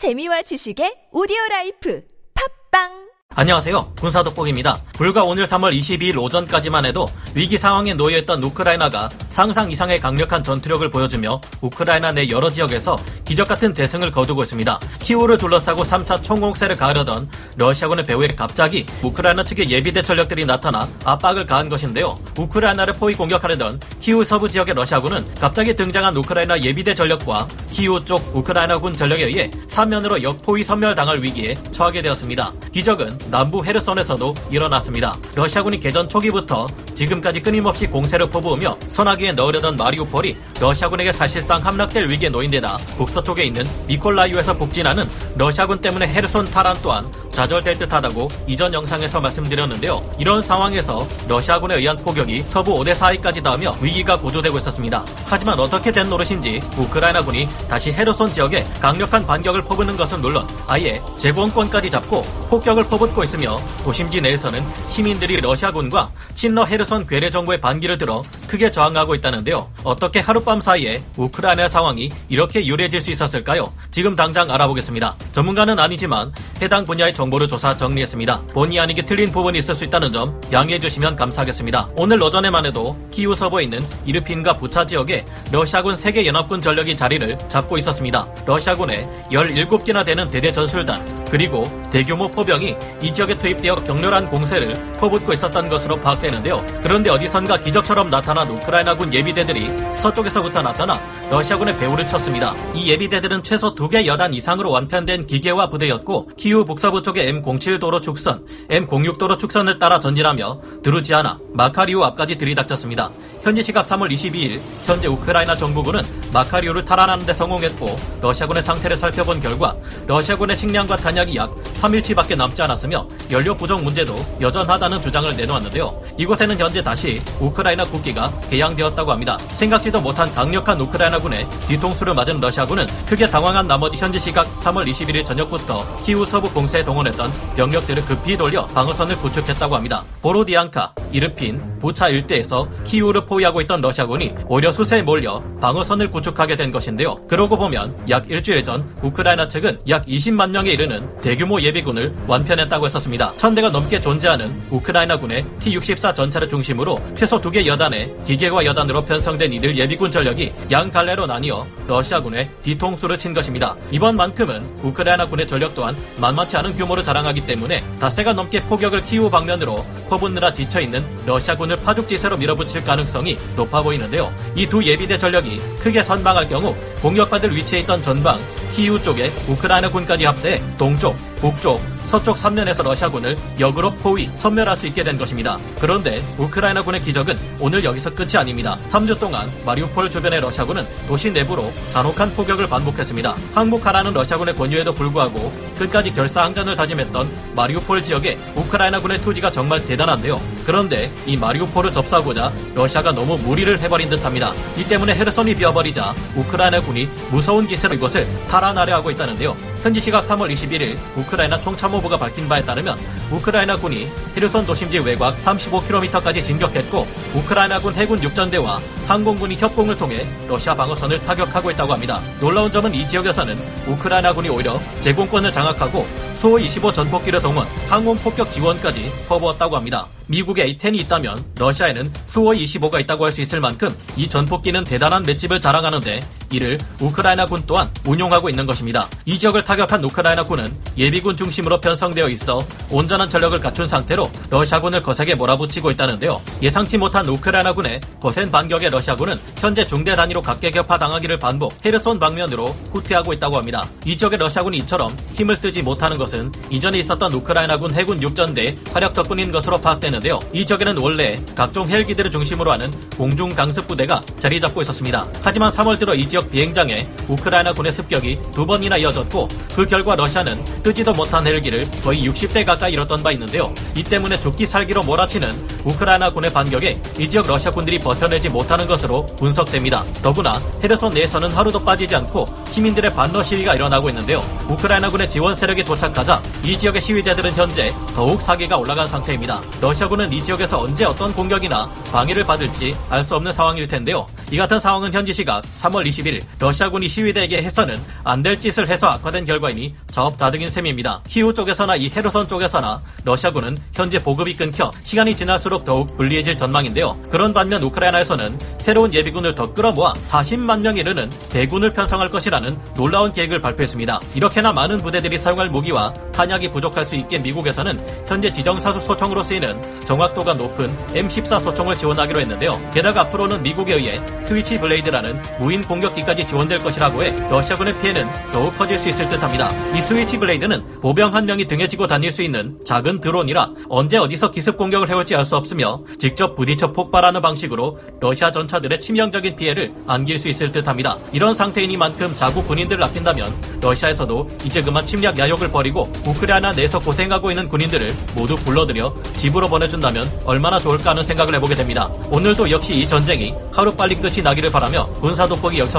재미와 지식의 오디오 라이프. 팟빵 안녕하세요. 군사독복입니다. 불과 오늘 3월 22일 오전까지만 해도 위기 상황에 놓여있던 우크라이나가 상상 이상의 강력한 전투력을 보여주며 우크라이나 내 여러 지역에서 기적 같은 대승을 거두고 있습니다. 키우를 둘러싸고 3차 총공세를 가하려던 러시아군의 배후에 갑자기 우크라이나 측의 예비대 전력들이 나타나 압박을 가한 것인데요. 우크라이나를 포위 공격하려던 키우 서부 지역의 러시아군은 갑자기 등장한 우크라이나 예비대 전력과 키우 쪽 우크라이나군 전력에 의해 사면으로 역포위 섬멸당할 위기에 처하게 되었습니다. 기적은 남부 헤르손에서도 일어났습니다. 러시아군이 개전 초기부터 지금까지 끊임없이 공세를 퍼부으며 선하기에 넣으려던 마리우폴이 러시아군에게 사실상 함락될 위기에 놓인 데다 북서쪽에 있는 미콜라이오에서 북진하는 러시아군 때문에 헤르손 탈환 또한 좌절될 듯하다고 이전 영상에서 말씀드렸는데요. 이런 상황에서 러시아군에 의한 포격이 서부 오데사이까지 닿으며 위기가 고조되고 있었습니다. 하지만 어떻게 된 노릇인지 우크라이나군이 다시 헤르손 지역에 강력한 반격을 퍼붓는 것은 물론 아예 제공권까지 잡고 폭격을 퍼붓고 있으며 도심지 내에서는 시민들이 러시아군과 친러 헤르손 괴뢰 정부의 반기를 들어 크게 저항하고 있다는데요. 어떻게 하룻밤 사이에 우크라이나 상황이 이렇게 유리해질 수 있었을까요? 지금 당장 알아보겠습니다. 전문가는 아니지만 해당 분야의 정 보를 조사 정리했습니다. 본의 아니게 틀린 부분이 있을 수 있다는 점 양해해 주시면 감사하겠습니다. 오늘 오전에만 해도 키우 서부에 있는 이르핀과 부차 지역에 러시아군 세계 연합군 전력이 자리를 잡고 있었습니다. 러시아군의 17개나 되는 대대 전술단 그리고 대규모 포병이 이 지역에 투입되어 격렬한 공세를 퍼붓고 있었던 것으로 파악되는데요. 그런데 어디선가 기적처럼 나타난 우크라이나군 예비대들이 서쪽에서부터 나타나 러시아군의 배후를 쳤습니다. 이 예비대들은 최소 두개 여단 이상으로 완편된 기계화 부대였고 키우 북서부 쪽의 M07 도로 축선, M06 도로 축선을 따라 전진하며 드루지아나, 마카리우 앞까지 들이닥쳤습니다. 현지 시각 3월 22일 현재 우크라이나 정부군은 마카리우를 탈환하는 데 성공했고 러시아군의 상태를 살펴본 결과 러시아군의 식량과 탄약이 약 3일치밖에 남지 않았으며 연료 부족 문제도 여전하다는 주장을 내놓았는데요. 이곳에는 현재 다시 우크라이나 국기가 개양되었다고 합니다. 생각지도 못한 강력한 우크라이나군의 뒤통수를 맞은 러시아군은 크게 당황한 나머지 현지 시각 3월 21일 저녁부터 키우 서부 공세에 동원했던 병력들을 급히 돌려 방어선을 구축했다고 합니다. 보로디앙카, 이르핀, 부차 일대에서 키우를 포위하고 있던 러시아군이 오히려 수세에 몰려 방어선을 구축하게 된 것인데요. 그러고 보면 약 일주일 전 우크라이나 측은 약 20만 명에 이르는 대규모 예비군을 완편했다고 했었습니다. 천대가 넘게 존재하는 우크라이나군의 T-64 전차를 중심으로 최소 두 개 여단의 기계과 여단으로 편성된 이들 예비군 전력이 양 갈래로 나뉘어 러시아군의 뒤통수를 친 것입니다. 이번만큼은 우크라이나군의 전력 또한 만만치 않은 규모를 자랑하기 때문에 닷새가 넘게 포격을 키우 방면으로 퍼붓느라 지쳐있는 러시아군을 파죽지세로 밀어붙일 가능성이 높아 보이는데요. 이 두 예비대 전력이 크게 선방할 경우 공격받을 위치에 있던 전방 키우 쪽에 우크라이나군까지 합세해 동쪽, 북쪽, 서쪽 3면에서 러시아군을 역으로 포위, 섬멸할 수 있게 된 것입니다. 그런데 우크라이나군의 기적은 오늘 여기서 끝이 아닙니다. 3주 동안 마리우폴 주변의 러시아군은 도시 내부로 잔혹한 포격을 반복했습니다. 항복하라는 러시아군의 권유에도 불구하고 끝까지 결사항전을 다짐했던 마리우폴 지역에 우크라이나군의 투지가 정말 대단한데요. 그런데 이 마리우폴을 접수하고자 러시아가 너무 무리를 해버린 듯합니다. 이 때문에 헤르선이 비어버리자 우크라이나군이 무서운 기세로 이것을 탈환하려 하고 있다는데요. 현지 시각 3월 21일 우크라이나 총참모부가 밝힌 바에 따르면 우크라이나 군이 헤르손 도심지 외곽 35km까지 진격했고 우크라이나군 해군 육전대와 항공군이 협공을 통해 러시아 방어선을 타격하고 있다고 합니다. 놀라운 점은 이 지역에서는 우크라이나군이 오히려 제공권을 장악하고 소25 전폭기를 동원, 항공 폭격 지원까지 퍼부었다고 합니다. 미국에 A10이 있다면 러시아에는 수호 25가 있다고 할 수 있을 만큼 이 전폭기는 대단한 맷집을 자랑하는데 이를 우크라이나군 또한 운용하고 있는 것입니다. 이 지역을 타격한 우크라이나군은 예비군 중심으로 편성되어 있어 온전한 전력을 갖춘 상태로 러시아군을 거세게 몰아붙이고 있다는데요. 예상치 못한 우크라이나군의 거센 반격에 러시아군은 현재 중대 단위로 각계격파 당하기를 반복 헤르손 방면으로 후퇴하고 있다고 합니다. 이 지역의 러시아군이 이처럼 힘을 쓰지 못하는 것은 이전에 있었던 우크라이나군 해군 육전대 화력 덕분인 것으로 파악되는데요. 이 지역에는 원래 각종 헬기들을 중심으로 하는 공중 강습 부대가 자리 잡고 있었습니다. 하지만 3월 들어 이 지역 비행장에 우크라이나군의 습격이 두 번이나 이어졌고 그 결과 러시아는 뜨지도 못한 헬기를 거의 60대 가까이 잃었던 바 있는데요. 이 때문에 죽기 살기로 몰아치는 우크라이나군의 반격에 이 지역 러시아군들이 버텨내지 못하는 것으로 분석됩니다. 더구나 헤르손 내에서는 하루도 빠지지 않고 시민들의 반러 시위가 일어나고 있는데요. 우크라이나군의 지원 세력이 도착하자 이 지역의 시위대들은 현재 더욱 사기가 올라간 상태입니다. 러시아군은 이 지역에서 언제 어떤 공격이나 방해를 받을지 알 수 없는 상황일 텐데요. 이 같은 상황은 현지 시각 3월 20일 11일 러시아군이 시위대에게 해서는 안 될 짓을 해서 악화된 결과이니 자업자득인 셈입니다. 키우 쪽에서나 이 헤르선 쪽에서나 러시아군은 현재 보급이 끊겨 시간이 지날수록 더욱 불리해질 전망인데요. 그런 반면 우크라이나에서는 새로운 예비군을 더 끌어모아 40만 명 이르는 대군을 편성할 것이라는 놀라운 계획을 발표했습니다. 이렇게나 많은 부대들이 사용할 무기와 탄약이 부족할 수 있게 미국에서는 현재 지정사수 소총으로 쓰이는 정확도가 높은 M14 소총을 지원하기로 했는데요. 게다가 앞으로는 미국에 의해 Switchblade라는 무인 공격기까지 지원될 것이라고 해 러시아군의 피해는 더욱 커질 수 있을 듯합니다. 이 Switchblade는 보병 한 명이 등에 지고 다닐 수 있는 작은 드론이라 언제 어디서 기습 공격을 해올지 알 수 없으며 직접 부딪혀 폭발하는 방식으로 러시아 전차들의 치명적인 피해를 안길 수 있을 듯합니다. 이런 상태이니만큼 자국 군인들을 아낀다면 러시아에서도 이제 그만 침략 야욕을 버리고 우크라이나 내에서 고생하고 있는 군인들을 모두 불러들여 집으로 보내준다면 얼마나 좋을까 하는 생각을 해보게 됩니다. 오늘도 역시 이 전쟁이 하루빨리 끝이 나기를 바라며 군사 돋보기 여기서